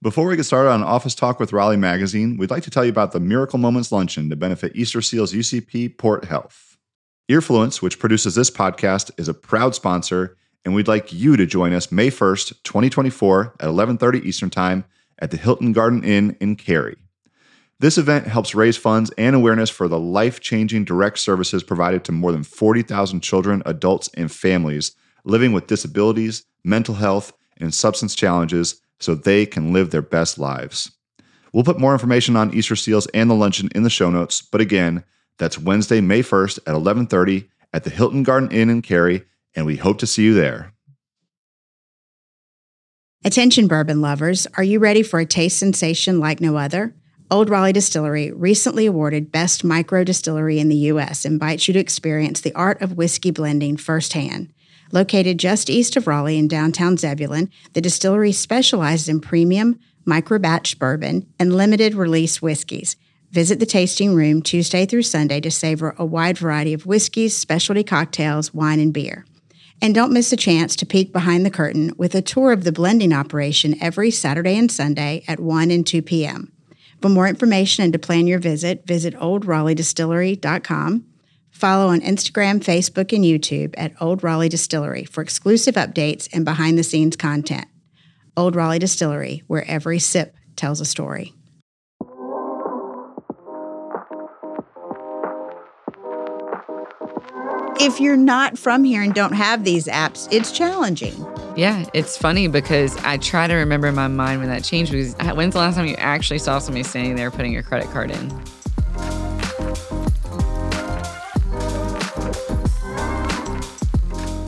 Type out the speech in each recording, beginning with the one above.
Before we get started on Office Talk with Raleigh Magazine, we'd like to tell you about the Miracle Moments Luncheon to benefit Easter Seals UCP Port Health. Earfluence, which produces this podcast, is a proud sponsor, and we'd like you to join us May 1st, 2024 at 11:30 Eastern Time at the Hilton Garden Inn in Cary. This event helps raise funds and awareness for the life-changing direct services provided to more than 40,000 children, adults, and families living with disabilities, mental health, and substance challenges so they can live their best lives. We'll put more information on Easter Seals and the luncheon in the show notes, but again, that's Wednesday, May 1st at 11:30 at the Hilton Garden Inn in Cary, and we hope to see you there. Attention bourbon lovers, are you ready for a taste sensation like no other? Old Raleigh Distillery, recently awarded Best Micro Distillery in the U.S., invites you to experience the art of whiskey blending firsthand. Located just east of Raleigh in downtown Zebulon, the distillery specializes in premium, micro batch bourbon, and limited release whiskeys. Visit the tasting room Tuesday through Sunday to savor a wide variety of whiskeys, specialty cocktails, wine, and beer. And don't miss a chance to peek behind the curtain with a tour of the blending operation every Saturday and Sunday at 1 and 2 p.m. For more information and to plan your visit, visit oldraleighdistillery.com. Follow on Instagram, Facebook, and YouTube at Old Raleigh Distillery for exclusive updates and behind the scenes content. Old Raleigh Distillery, where every sip tells a story. If you're not from here and don't have these apps, it's challenging. Yeah, it's funny because I try to remember in my mind when that changed. Because when's the last time you actually saw somebody standing there putting your credit card in?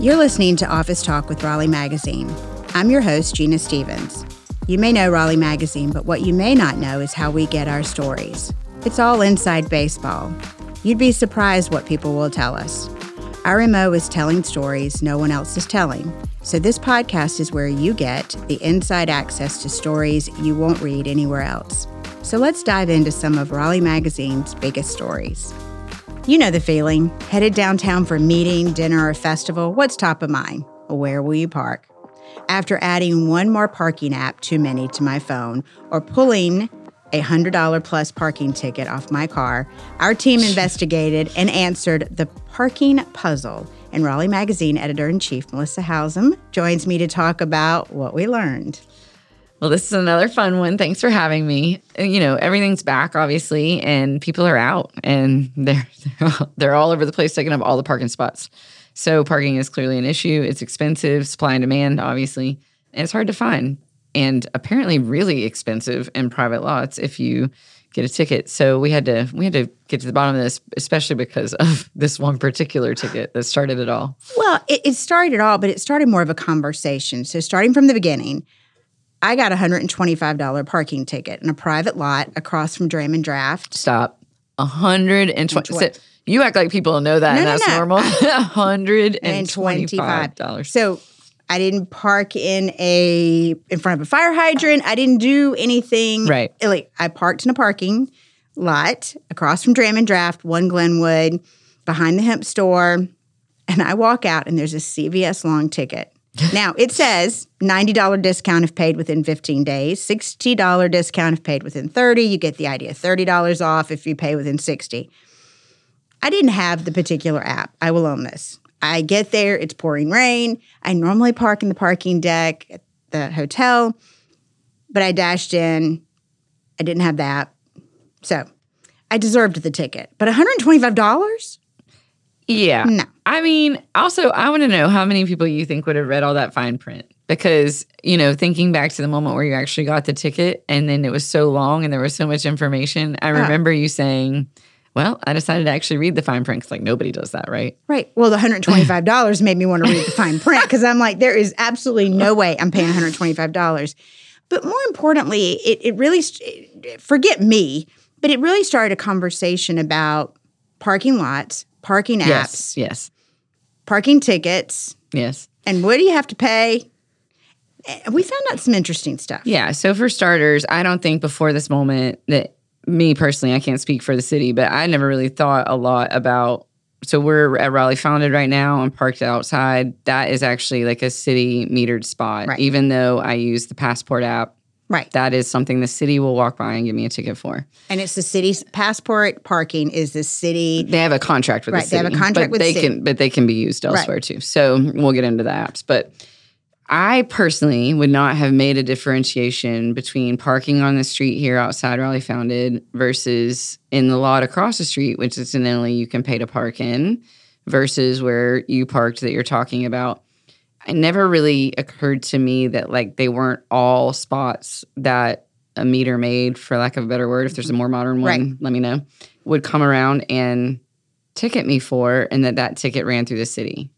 You're listening to Office Talk with Raleigh Magazine. I'm your host, Gina Stephens. You may know Raleigh Magazine, but what you may not know is how we get our stories. It's all inside baseball. You'd be surprised what people will tell us. Our MO is telling stories no one else is telling. So, this podcast is where you get the inside access to stories you won't read anywhere else. So, let's dive into some of Raleigh Magazine's biggest stories. You know the feeling. Headed downtown for a meeting, dinner, or festival, what's top of mind? Where will you park? After adding one more parking app too many to my phone or pulling a $100 plus parking ticket off my car, our team investigated and answered the parking puzzle. And Raleigh Magazine editor in chief, Melissa Howsam, joins me to talk about what we learned. Well, this is another fun one. Thanks for having me. You know, everything's back, obviously, and people are out and they're they're all over the place taking up all the parking spots. So parking is clearly an issue. It's expensive, supply and demand, obviously, and it's hard to find and apparently really expensive in private lots if you get a ticket. So we had to we had to get to the bottom of this, especially because of this one particular ticket that started it all. Well, it, it started it all, but it started more of a conversation. So starting from the beginning, I got a hundred and twenty five dollar parking ticket in a private lot across from Dram and Draft. Stop. A hundred and twenty. So you act like people know that, No, and no, that's no. normal. A hundred and And twenty-five dollars. So I didn't park in a in front of a fire hydrant. I didn't do anything. Right. Like I parked in a parking lot across from Dram and Draft, one Glenwood, behind the hemp store, and I walk out and there's a CVS long ticket. Now it says $90 discount if paid within 15 days, $60 discount if paid within 30. You get the idea. $30 off if you pay within 60. I didn't have the particular app. I will own this. I get there, it's pouring rain. I normally park in the parking deck at the hotel, but I dashed in. I didn't have the app. So I deserved the ticket. But $125? Yeah. No. I mean, also, I want to know how many people you think would have read all that fine print. Because, you know, thinking back to the moment where you actually got the ticket and then it was so long and there was so much information, I uh. remember you saying, well, I decided to actually read the fine print because, like, nobody does that, right? Right. Well, the $125 made me want to read the fine print because I'm like, there is absolutely no way I'm paying $125. But more importantly, it, it really, forget me, but it really started a conversation about parking lots, parking apps, Yes. Yes. parking tickets, Yes. and what do you have to pay? Eh, we found out some interesting stuff. Yeah. So for starters, I don't think before this moment that me personally, I can't speak for the city, but I never really thought a lot about. So we're at Raleigh Founded right now and parked outside. That is actually like a city metered spot. Right. Even though I use the Passport app, Right. That is something the city will walk by and give me a ticket for. And it's the city's passport parking is the city. They have a contract with Right, the they have a contract but with the they city. can but they can be used elsewhere too. So we'll get into the apps. But I personally would not have made a differentiation between parking on the street here outside Raleigh Founded versus in the lot across the street, which incidentally you can pay to park in, versus where you parked that you're talking about. It never really occurred to me that like they weren't all spots that a meter made, for lack of a better word. If there's a more modern one, Right. let me know. Would come around and ticket me for, and that that ticket ran through the city.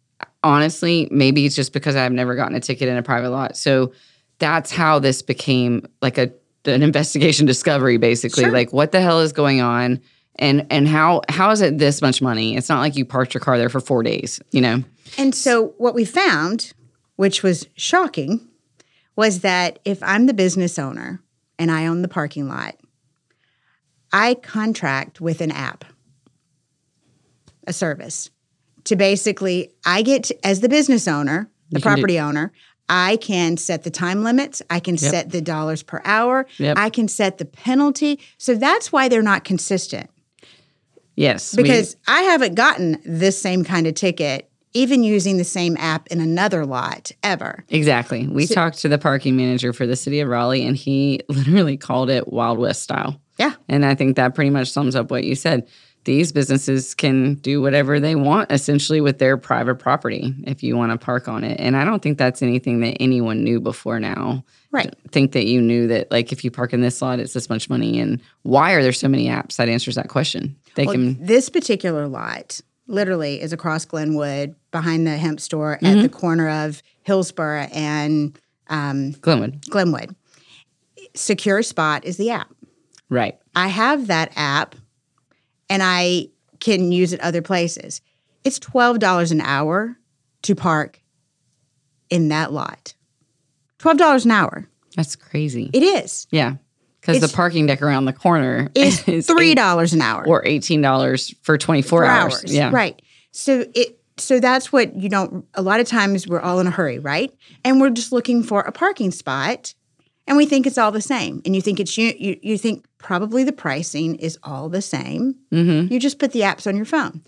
Honestly, maybe it's just because I've never gotten a ticket in a private lot. So that's how this became like a an investigation discovery, basically. Sure. Like, what the hell is going on? And and how how is it this much money? It's not like you parked your car there for four days, you know. And so what we found, which was shocking, was that if I'm the business owner and I own the parking lot, I contract with an app, a service, to basically, I get to, as the business owner, the You can do- property owner, I can set the time limits. I can Yep. set the dollars per hour. Yep. I can set the penalty. So that's why they're not consistent Yes, we- because I haven't gotten this same kind of ticket, even using the same app in another lot ever. exactly. We talked to the parking manager for the city of Raleigh, and he literally called it Wild West style. Yeah. And I think that pretty much sums up what you said. These businesses can do whatever they want essentially with their private property if you want to park on it. And I don't think that's anything that anyone knew before now. Right. Think that you knew that like if you park in this lot, it's this much money. And why are there so many apps? That answers that question. They Well, can this particular lot literally is across Glenwood behind the hemp store at the corner of Hillsborough and um, Glenwood. Glenwood. Secure Spot is the app. Right. I have that app and I can use it other places. It's $12 an hour to park in that lot. $12 an hour. That's crazy. It is. yeah. Because the parking deck around the corner It's is three dollars an hour. or eighteen dollars for twenty four for hours. Yeah. Right. So it so that's what you don't a lot of times we're all in a hurry, right? And we're just looking for a parking spot and we think it's all the same. And you think it's you you, you think probably the pricing is all the same. Mm-hmm. You just put the apps on your phone.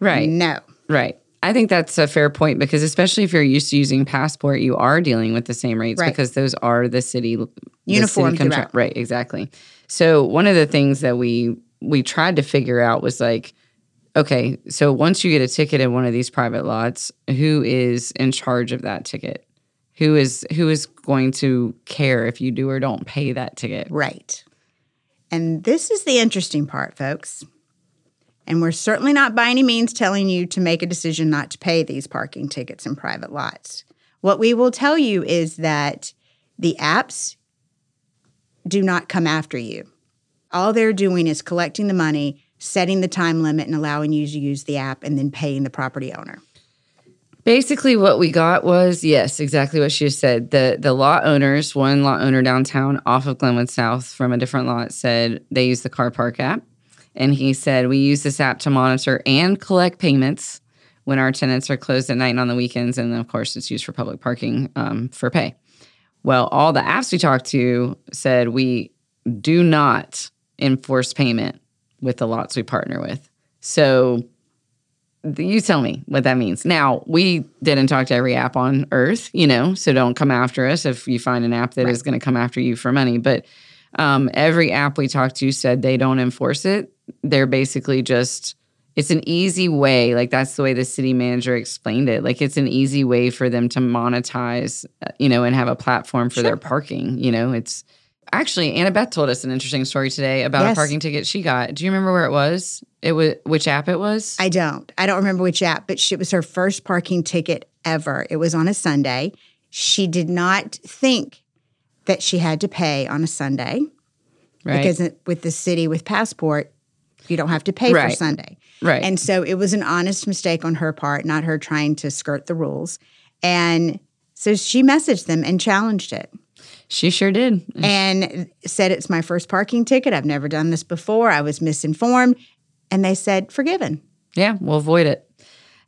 Right. No. Right. I think that's a fair point because especially if you're used to using passport, you are dealing with the same rates Right. because those are the city the Uniform city throughout. Right, exactly. So one of the things that we we tried to figure out was like, okay, so once you get a ticket in one of these private lots, who is in charge of that ticket? Who is who is going to care if you do or don't pay that ticket? Right. And this is the interesting part, folks. And we're certainly not by any means telling you to make a decision not to pay these parking tickets in private lots. What we will tell you is that the apps do not come after you. All they're doing is collecting the money, setting the time limit, and allowing you to use the app and then paying the property owner. Basically, what we got was yes, exactly what she said. The the lot owners, one lot owner downtown off of Glenwood South from a different lot, said they use the car park app, and he said we use this app to monitor and collect payments when our tenants are closed at night and on the weekends, and of course, it's used for public parking um, for pay. Well, all the apps we talked to said we do not enforce payment with the lots we partner with. So you tell me what that means. Now, we didn't talk to every app on earth, you know, so don't come after us if you find an app that is going to come after you for money. But um, every app we talked to said they don't enforce it. They're basically just, it's an easy way. Like that's the way the city manager explained it. Like it's an easy way for them to monetize, uh, you know, and have a platform for their parking. You know, it's actually Annabeth told us an interesting story today about Yes. a parking ticket she got. Do you remember where it was? It was which app it was? I don't. I don't remember which app, but she, it was her first parking ticket ever. It was on a Sunday. She did not think that she had to pay on a Sunday right. because with the city with passport, you don't have to pay for Sunday. right. And so it was an honest mistake on her part, not her trying to skirt the rules. And so she messaged them and challenged it She sure did. and said, It's my first parking ticket. I've never done this before. I was misinformed. And they said, Forgiven. Yeah, we'll avoid it.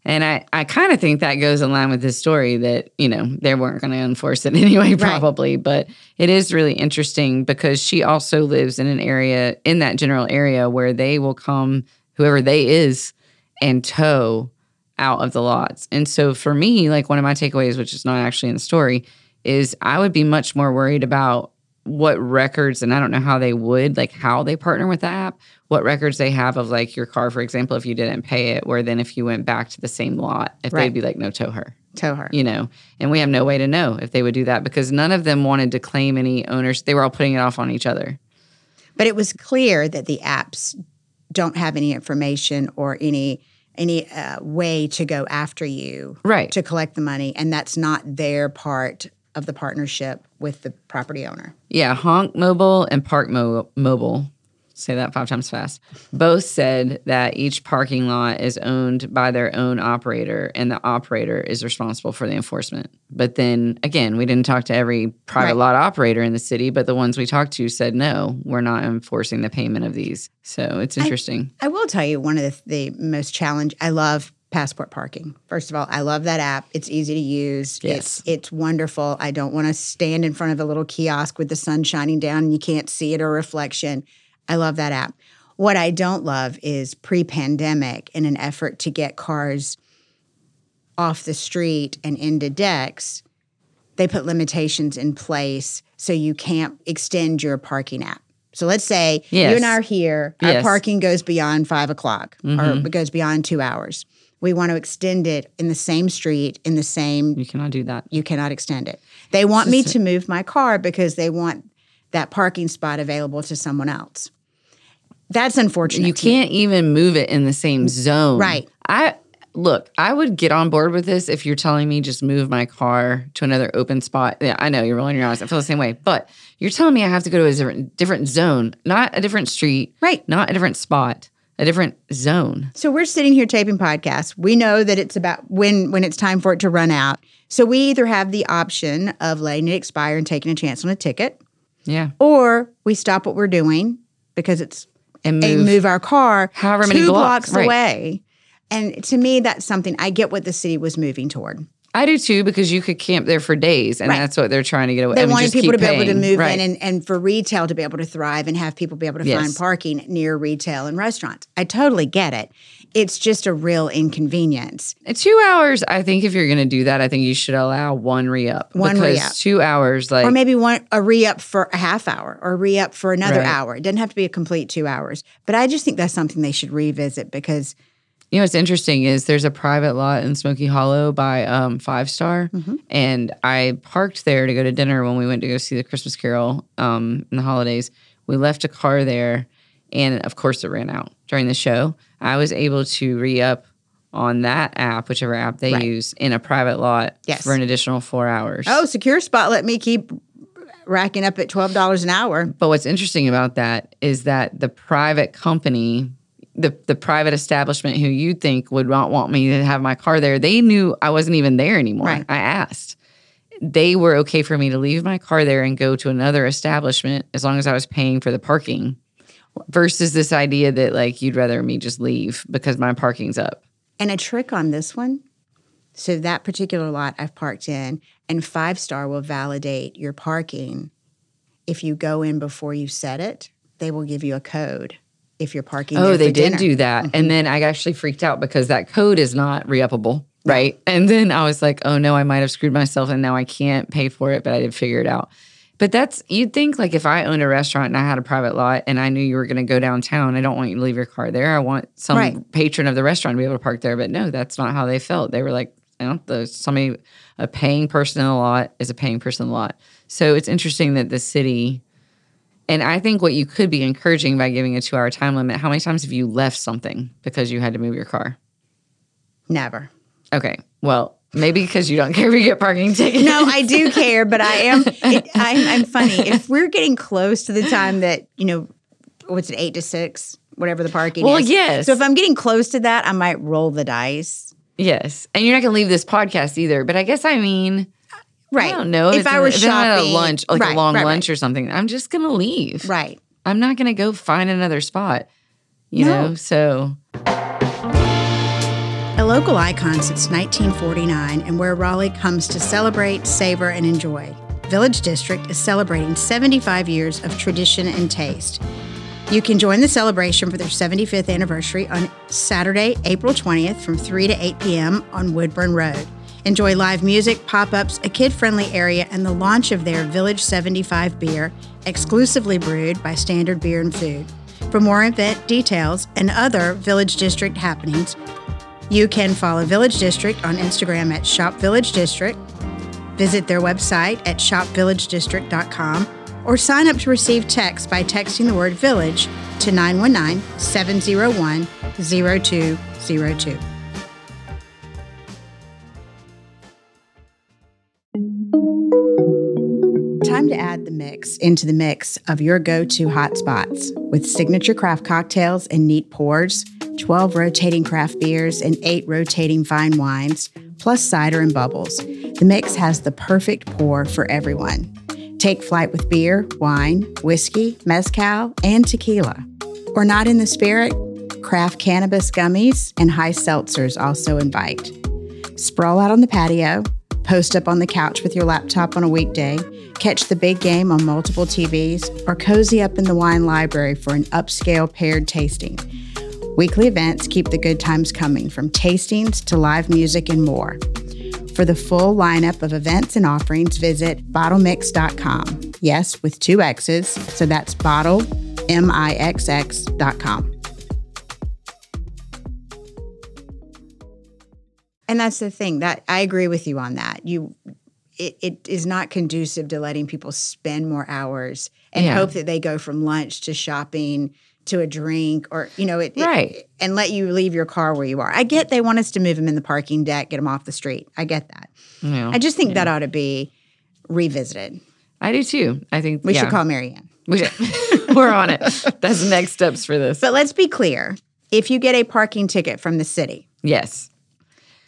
And I, I kind of think that goes in line with this story that, you know, they weren't going to enforce it anyway, probably. But it is really interesting because she also lives in an area, in that general area, where they will come, whoever they is, and tow out of the lots. And so for me, like one of my takeaways, which is not actually in the story, is I would be much more worried about what records, and I don't know how they would, like how they partner with the app, what records they have of like your car, for example, if you didn't pay it, where then if you went back to the same lot, if Right. they'd be like, no, tow her, Tow her. you know, and we have no way to know if they would do that because none of them wanted to claim any owners. They were all putting it off on each other. But it was clear that the apps don't have any information or any any uh, way to go after you Right. to collect the money, and that's not their part of the partnership with the property owner. Yeah, Honk Mobile and Park Mo- Mobile, say that five times fast, both said that each parking lot is owned by their own operator and the operator is responsible for the enforcement. But then again, we didn't talk to every private Right. lot operator in the city, but the ones we talked to said, no, we're not enforcing the payment of these. So it's interesting. I will tell you one of the, the most challenge. I love passport parking. First of all, I love that app. It's easy to use. Yes. It's it's wonderful. I don't want to stand in front of a little kiosk with the sun shining down and you can't see it or reflection. I love that app. What I don't love is pre-pandemic in an effort to get cars off the street and into decks, they put limitations in place so you can't extend your parking app. So let's say you Yes. and I are here, our Yes. parking goes beyond five o'clock or Mhm. it goes beyond two hours. We want to extend it in the same street, in the same, You cannot do that. you cannot extend it. They want me to move my car because they want that parking spot available to someone else. That's unfortunate. You can't even move it in the same mm, zone. Right. I look, I would get on board with this if you're telling me just move my car to another open spot. Yeah, I know you're rolling your eyes. I feel the same way. But you're telling me I have to go to a different different zone, not a different street, Right. not a different spot, a different zone. So we're sitting here taping podcasts. We know that it's about when when it's time for it to run out. So we either have the option of letting it expire and taking a chance on a ticket, Yeah. or we stop what we're doing because it's And move. and move our car However many two blocks, right. away. And to me, that's something I get what the city was moving toward. I do too because you could camp there for days, and Right. that's what they're trying to get away. They I mean, wanted just people to be able to move right. in and, and for retail to be able to thrive and have people be able to Yes. find parking near retail and restaurants. I totally get it. It's just a real inconvenience. Two hours, I think if you're going to do that, I think you should allow one re up. One because re-up. Two hours, like or maybe one a re up for a half hour or re up for another Right. hour. It doesn't have to be a complete two hours. But I just think that's something they should revisit because You know what's interesting is there's a private lot in Smoky Hollow by um, Five Star, Mm-hmm. and I parked there to go to dinner when we went to go see the Christmas Carol um, in the holidays. We left a car there, and of course it ran out during the show. I was able to re up on that app, whichever app they Right. use, in a private lot Yes. for an additional four hours. oh, secure spot let me keep racking up at twelve dollars an hour. But what's interesting about that is that the private company, the the private establishment who you'd think would not want me to have my car there, they knew I wasn't even there anymore. Right. I asked. They were okay for me to leave my car there and go to another establishment as long as I was paying for the parking. Versus this idea that like you'd rather me just leave because my parking's up. And a trick on this one. So that particular lot I've parked in, and Five Star will validate your parking. If you go in before you set it, they will give you a code. If you're parking, Oh, there they did dinner. Mm-hmm. do that. And then I actually freaked out because that code is not re uppable. Right. And then I was like, oh no, I might have screwed myself and now I can't pay for it, but I did figure it out. But that's, you'd think like if I owned a restaurant and I had a private lot and I knew you were going to go downtown, I don't want you to leave your car there. I want some Right. patron of the restaurant to be able to park there. But no, that's not how they felt. They were like, I don't, the, somebody, a paying person in a lot is a paying person in the lot. So it's interesting that the city, and I think what you could be encouraging by giving a two hour time limit, how many times have you left something because you had to move your car? Never. Okay. Well, maybe because you don't care if you get parking tickets. No, I do care, but I am. It, I'm, I'm funny. If we're getting close to the time that you know, what's it, eight to six, whatever the parking Well, is. yes. So if I'm getting close to that, I might roll the dice. Yes. And you're not going to leave this podcast either. But I guess I mean, Right. I don't know. If It's I a- were if I'm at shopping, a lunch, like right, a long right, lunch or something, I'm just going to leave. Right. right. I'm not going to go find another spot, you No. know? So A local icon since 1949 and where Raleigh comes to celebrate, savor, and enjoy. Village District is celebrating 75 years of tradition and taste. You can join the celebration for their 75th anniversary on Saturday, April 20th from 3 to 8 p.m. on Woodburn Road. Enjoy live music, pop ups, a kid friendly area, and the launch of their Village 75 beer, exclusively brewed by Standard Beer and Food. For more event details and other Village District happenings, you can follow Village District on Instagram at Shop Village District, visit their website at shopvillagedistrict.com, or sign up to receive text by texting the word village to 919 701 0202. Mix into the mix of your go to hotspots with signature craft cocktails and neat pours, 12 rotating craft beers, and 8 rotating fine wines, plus cider and bubbles. The mix has the perfect pour for everyone. Take flight with beer, wine, whiskey, mezcal, and tequila. Or not in the spirit? Craft cannabis gummies and high seltzers also invite. Sprawl out on the patio, post up on the couch with your laptop on a weekday, catch the big game on multiple TVs, or cozy up in the wine library for an upscale paired tasting. Weekly events keep the good times coming from tastings to live music and more. For the full lineup of events and offerings, visit bottlemix.com. Yes, with two X's, so that's bottle, M-I-X-X.com. And that's the thing that I agree with you on that. You it, it is not conducive to letting people spend more hours and Yeah. hope that they go from lunch to shopping to a drink or you know it, it- Right. and let you leave your car where you are. I get they want us to move them in the parking deck, get them off the street. I get that. Know, I just think that ought to be revisited. I do too. I think We yeah. should call Marianne. We should. We're on it. That's next steps for this. But let's be clear. If you get a parking ticket from the city, yes.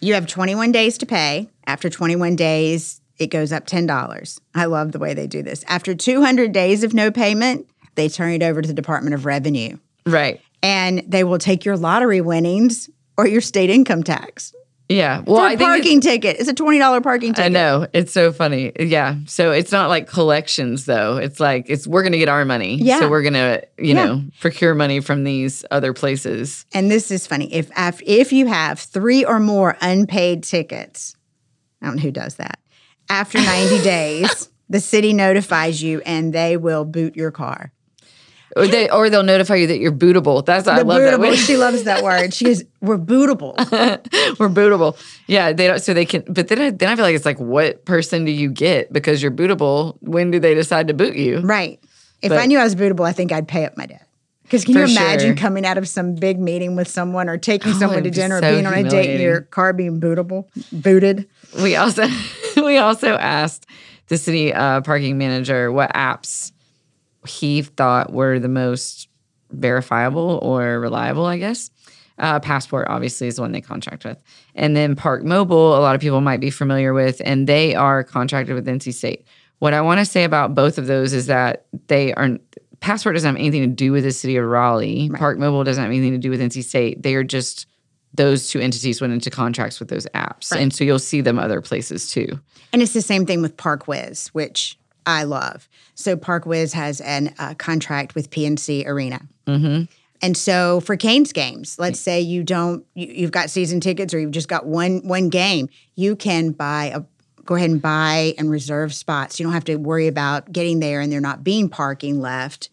You have 21 days to pay. After 21 days, it goes up $10. I love the way they do this. After 200 days of no payment, they turn it over to the Department of Revenue Right. and they will take your lottery winnings or your state income tax. Yeah. Well, For I a think it's- parking ticket. It's a $20 parking ticket. I know it's so funny. Yeah. So it's not like collections though. It's like it's we're gonna get our money. Yeah. So we're gonna you Yeah. know procure money from these other places. And this is funny. If if you have three or more unpaid tickets, I don't know who does that. After 90 days, the city notifies you and they will boot your car. Or they or they'll notify you that you're bootable. That's I love that. bootable. We- She loves that word. She goes, "We're bootable." we're bootable. Yeah. They don't. So they can. But then I, then I feel like it's like what person do you get because you're bootable? When do they decide to boot you? Right. If But- I knew I was bootable, I think I'd pay up my debt. Because can you imagine sure. coming out of some big meeting with someone or taking Oh, someone to dinner or so being on a date and your car being bootable, booted? We also we also asked the city uh, parking manager what apps he thought were the most verifiable or reliable. I guess uh, Passport obviously is the one they contract with, and then Park Mobile. A lot of people might be familiar with, and they are contracted with NC State. What I want to say about both of those is that they are. Passport doesn't have anything to do with the city of Raleigh. Park Mobile doesn't have anything to do with NC State. They are just those two entities went into contracts with those apps. And so you'll see them other places too. And it's the same thing with Park Whiz, which I love. So Park Whiz has an uh, contract with PNC Arena. Mm-hmm. And so for Canes games, let's say you don't, you, you've got season tickets or you've just got one one game, you can buy a go ahead and buy and reserve spots. You don't have to worry about getting there and there not being parking left.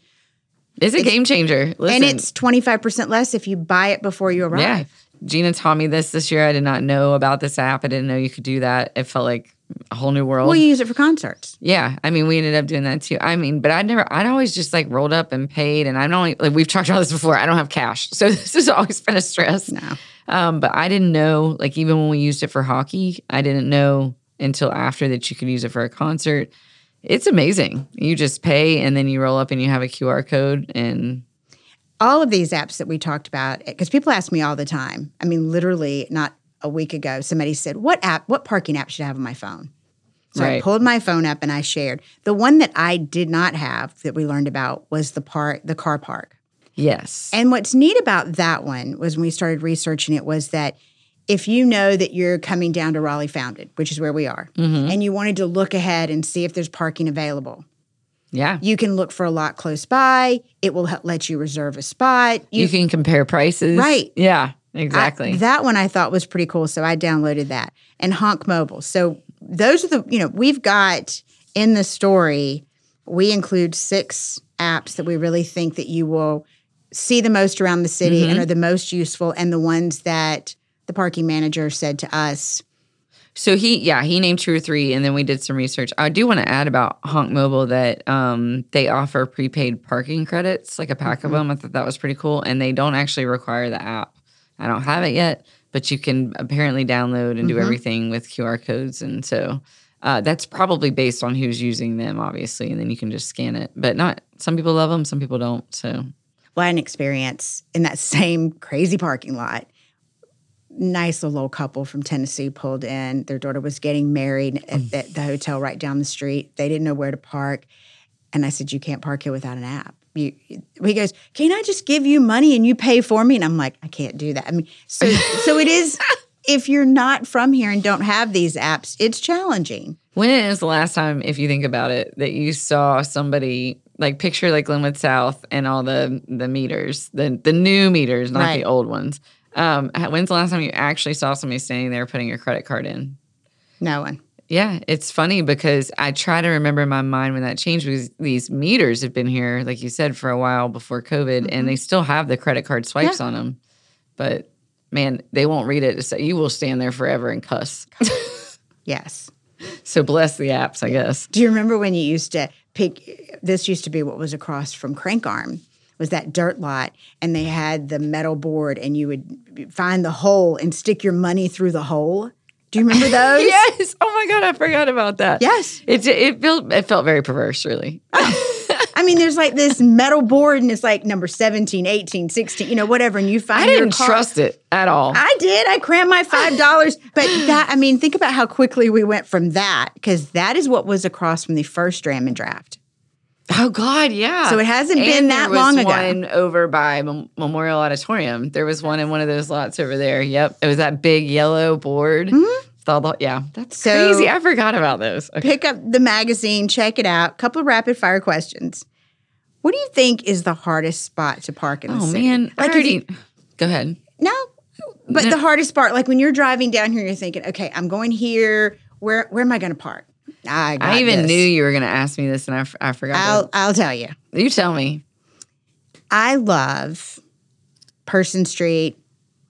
It's a game changer. Listen, and it's twenty five percent less if you buy it before you arrive. yeah. Gina taught me this this year. I did not know about this app. I didn't know you could do that. It felt like a whole new world. Well, you use it for concerts. yeah, I mean, we ended up doing that too. I mean, but I never, I'd always just like rolled up and paid, and I'm only like we've talked about this before. I don't have cash, so this has always been a stress. No. Um, but I didn't know, like even when we used it for hockey, I didn't know until after that you could use it for a concert. It's amazing. You just pay and then you roll up and you have a QR code and all of these apps that we talked about, because people ask me all the time. I mean, literally, not a week ago, somebody said, "What app? What parking app should I have on my phone?" So I pulled my phone up and I shared. The one that I did not have that we learned about was the park, the car park. yes. And what's neat about that one was when we started researching it was that if you know that you're coming down to Raleigh Founded, which is where we are, Mm-hmm. and you wanted to look ahead and see if there's parking available, Yeah. you can look for a lot close by. It will let you reserve a spot. You, can compare prices. Right. Yeah, I- exactly. that one I thought was pretty cool, so I downloaded that. And Honk Mobile. So those are the you know we've got in the story. We include six apps that we really think that you will see the most around the city Mm-hmm. and are the most useful, and the ones that the parking manager said to us. So he, yeah, he named two or three, and then we did some research. I do want to add about Honk Mobile that um, they offer prepaid parking credits, like a pack of them. I thought that was pretty cool, and they don't actually require the app. I don't have it yet, but you can apparently download and do everything with QR codes, and so uh, that's probably based on who's using them, obviously, and then you can just scan it. But not some people love them, some people don't. So Well, I had an experience in that same crazy parking lot. Nice little old couple from Tennessee pulled in. Their daughter was getting married at, at the hotel right down the street. They didn't know where to park. And I said, You can't park here without an app. You, he goes, Can I just give you money and you pay for me? And I'm like, I can't do that. I mean, so so it is if you're not from here and don't have these apps, it's challenging. When is the last time, if you think about it, that you saw somebody like picture like Glenwood South and all the the meters, the the new meters, not Right. the old ones? Um, when's the last time you actually saw somebody standing there putting your credit card in? No one. Yeah, it's funny because I try to remember in my mind when that changed because these meters have been here, like you said, for a while before COVID, and they mm-hmm. still have the credit card swipes on them. But man, they won't read it. So you will stand there forever and cuss. Yes. so bless the apps, I guess. Do you remember when you used to pick? This used to be what was across from Crank Arm. Was that dirt lot, and they had the metal board, and you would find the hole and stick your money through the hole. Do you remember those? Yes. Oh my god, I forgot about that. Yes. It it felt it felt very perverse, really. Oh. I mean, there's like this metal board, and it's like number 17, 18, 16, you know, whatever. And you find I didn't car- trust it at all. I did. I crammed my five dollars, but that I mean, think about how quickly we went from that because that is what was across from the first Dram and Draft. Oh God, yeah. So it hasn't And been that long ago. One over by Mem- Memorial Auditorium. There was one in one of those lots over there. Yep, it was that big yellow board. All the- yeah, that's Mm-hmm. So- crazy. I forgot about those. Okay. pick up the magazine, check it out. Couple of rapid fire questions. What do you think is the hardest spot to park in the Oh city? man, like already. you- Go ahead. no, but the hardest part, like when you're driving down here, you're thinking, okay, I'm going here. Where where am I going to park? I, I even this. knew you were going to ask me this, and I, I forgot. I'll I'll tell you. you tell me. I love Person Street,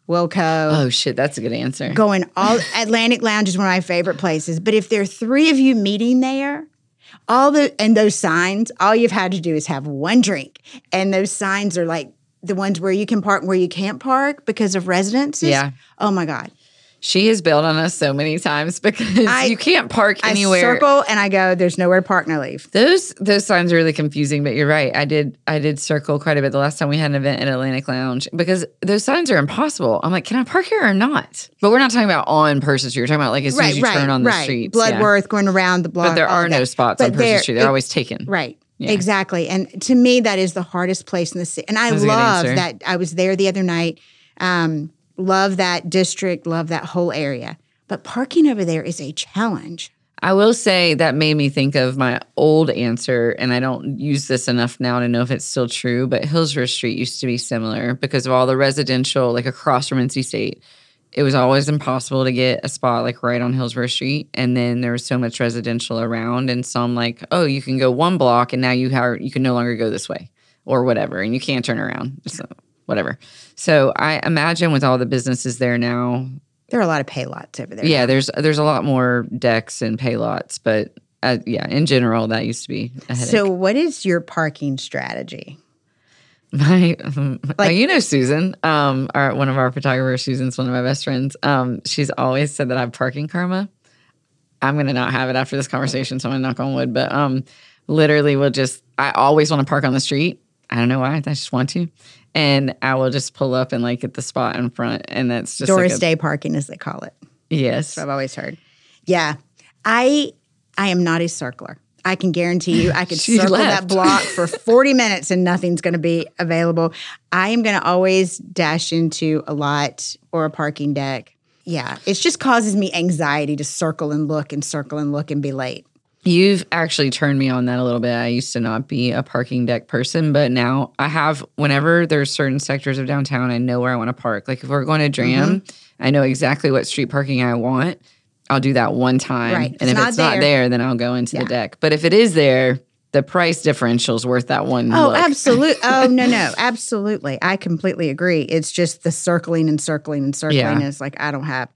Wilco. Oh shit, that's a good answer. going all Atlantic Lounge is one of my favorite places. But if there are three of you meeting there, all the and those signs, all you've had to do is have one drink. And those signs are like the ones where you can park and where you can't park because of residences. Yeah. Oh my God. She has bailed on us so many times because I- you can't park anywhere. I circle and I go, there's nowhere to park and I leave. Those those signs are really confusing, but you're right. I did I did circle quite a bit the last time we had an event at Atlantic Lounge because those signs are impossible. I'm like, can I park here or not? But we're not talking about on Person Street. We're talking about like as soon as you turn on the streets. yeah. Bloodworth going around the block. But there are no that. spots But on Person Street. They're it- always taken. Right. Yeah. Exactly. And to me, that is the hardest place in the city. And I That's a good love that. I was there the other night. Um, love that district, love that whole area. But parking over there is a challenge. I will say that made me think of my old answer, and I don't use this enough now to know if it's still true. But Hillsborough Street used to be similar because of all the residential, like across from NC State. It was always impossible to get a spot like right on Hillsborough Street, and then there was so much residential around, and some like, oh, you can go one block, and now you you can no longer go this way or whatever, and you can't turn around, so whatever. So I imagine with all the businesses there now, There are a lot of pay lots over there. yeah, there's there's a lot more decks and pay lots, but uh, yeah, in general, that used to be a headache. So, what is your parking strategy? my, my Like- you know Susan, um, our one of our photographers, Susan's one of my best friends. Um, she's always said that I have parking karma. I'm gonna not have it after this conversation, so I'm gonna knock on wood. But um, literally, will just I always want to park on the street. I don't know why, I just want to, and I will just pull up and like get the spot in front, and that's just Doris like a, Day parking, as they call it. yes. I've always heard. Yeah, I I am not a circler. I can guarantee you, I could circle left. that block for 40 minutes and nothing's going to be available. I am going to always dash into a lot or a parking deck yeah, it just causes me anxiety to circle and look and circle and look and be late. You've actually turned me on that a little bit. I used to not be a parking deck person, but now I have. Whenever there's certain sectors of downtown, I know where I want to park. Like if we're going to Dram, Mm-hmm. I know exactly what street parking I want. I'll do that one time, Right. And it's if not it's not there- there, then I'll go into Yeah. the deck. But if it is there, the price differential is worth that one. Oh, absolutely. Oh, no, no, absolutely. I completely agree. It's just the circling and circling and circling. Yeah. Is like I don't have.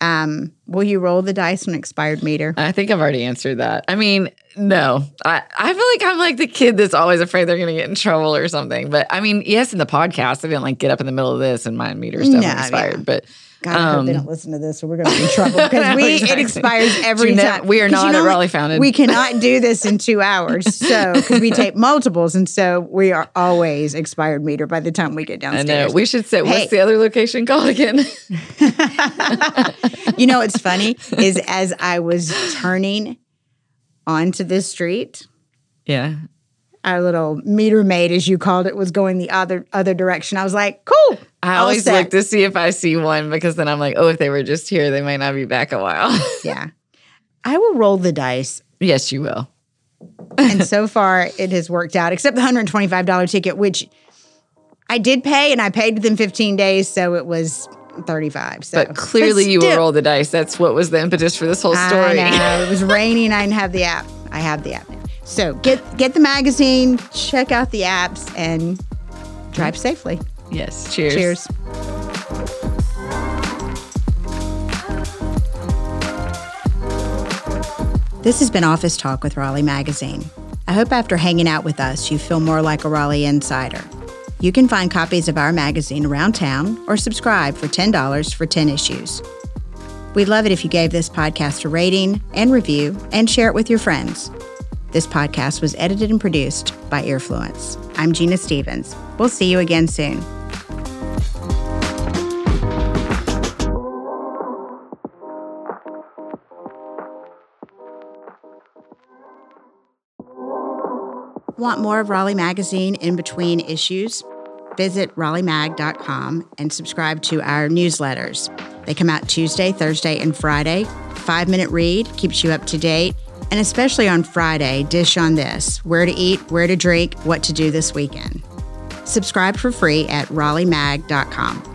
Um, will you roll the dice on expired meter? I think I've already answered that. I mean, no. I, I feel like I'm like the kid that's always afraid they're going to get in trouble or something. But I mean, yes, in the podcast, I didn't like get up in the middle of this and my meter stuff No, expired. yeah. But God, I hope they Um, don't listen to this, or we're going to be in trouble because we Exactly. it expires every know, time. we are 'Cause you not know at? Raleigh Founded. We cannot do this in two hours, so because we take multiples, and so we are always expired meter by the time we get I downstairs. know we should say, Hey. what's the other location called again? you know what's funny is as I was turning onto this street, yeah. Our little meter maid, as you called it, was going the other other direction. I was like, "Cool." I always set. look to see if I see one because then I'm like, oh, if they were just here, they might not be back a while. Yeah, I will roll the dice, yes, you will. and so far it has worked out. Except the hundred twenty five dollar ticket, which I did pay, and I paid within fifteen days, so it was thirty five. So, But clearly, you will roll the dice. That's what was the impetus for this whole story. It was raining. I didn't have the app. I have the app now. So get get the magazine, check out the apps, and drive safely. yes. Cheers. Cheers. This has been Office Talk with Raleigh Magazine. I hope after hanging out with us, you feel more like a Raleigh insider. You can find copies of our magazine around town or subscribe for $10 for 10 issues. We'd love it if you gave this podcast a rating and review and share it with your friends. This podcast was edited and produced by Earfluence. I'm Gina Stephens. We'll see you again soon. Want more of Raleigh Magazine in between issues? Visit RaleighMag.com and subscribe to our newsletters. They come out Tuesday, Thursday, and Friday. Five minute read keeps you up to date. And especially on Friday, dish on this where to eat, where to drink, what to do this weekend. Subscribe for free at RaleighMag.com.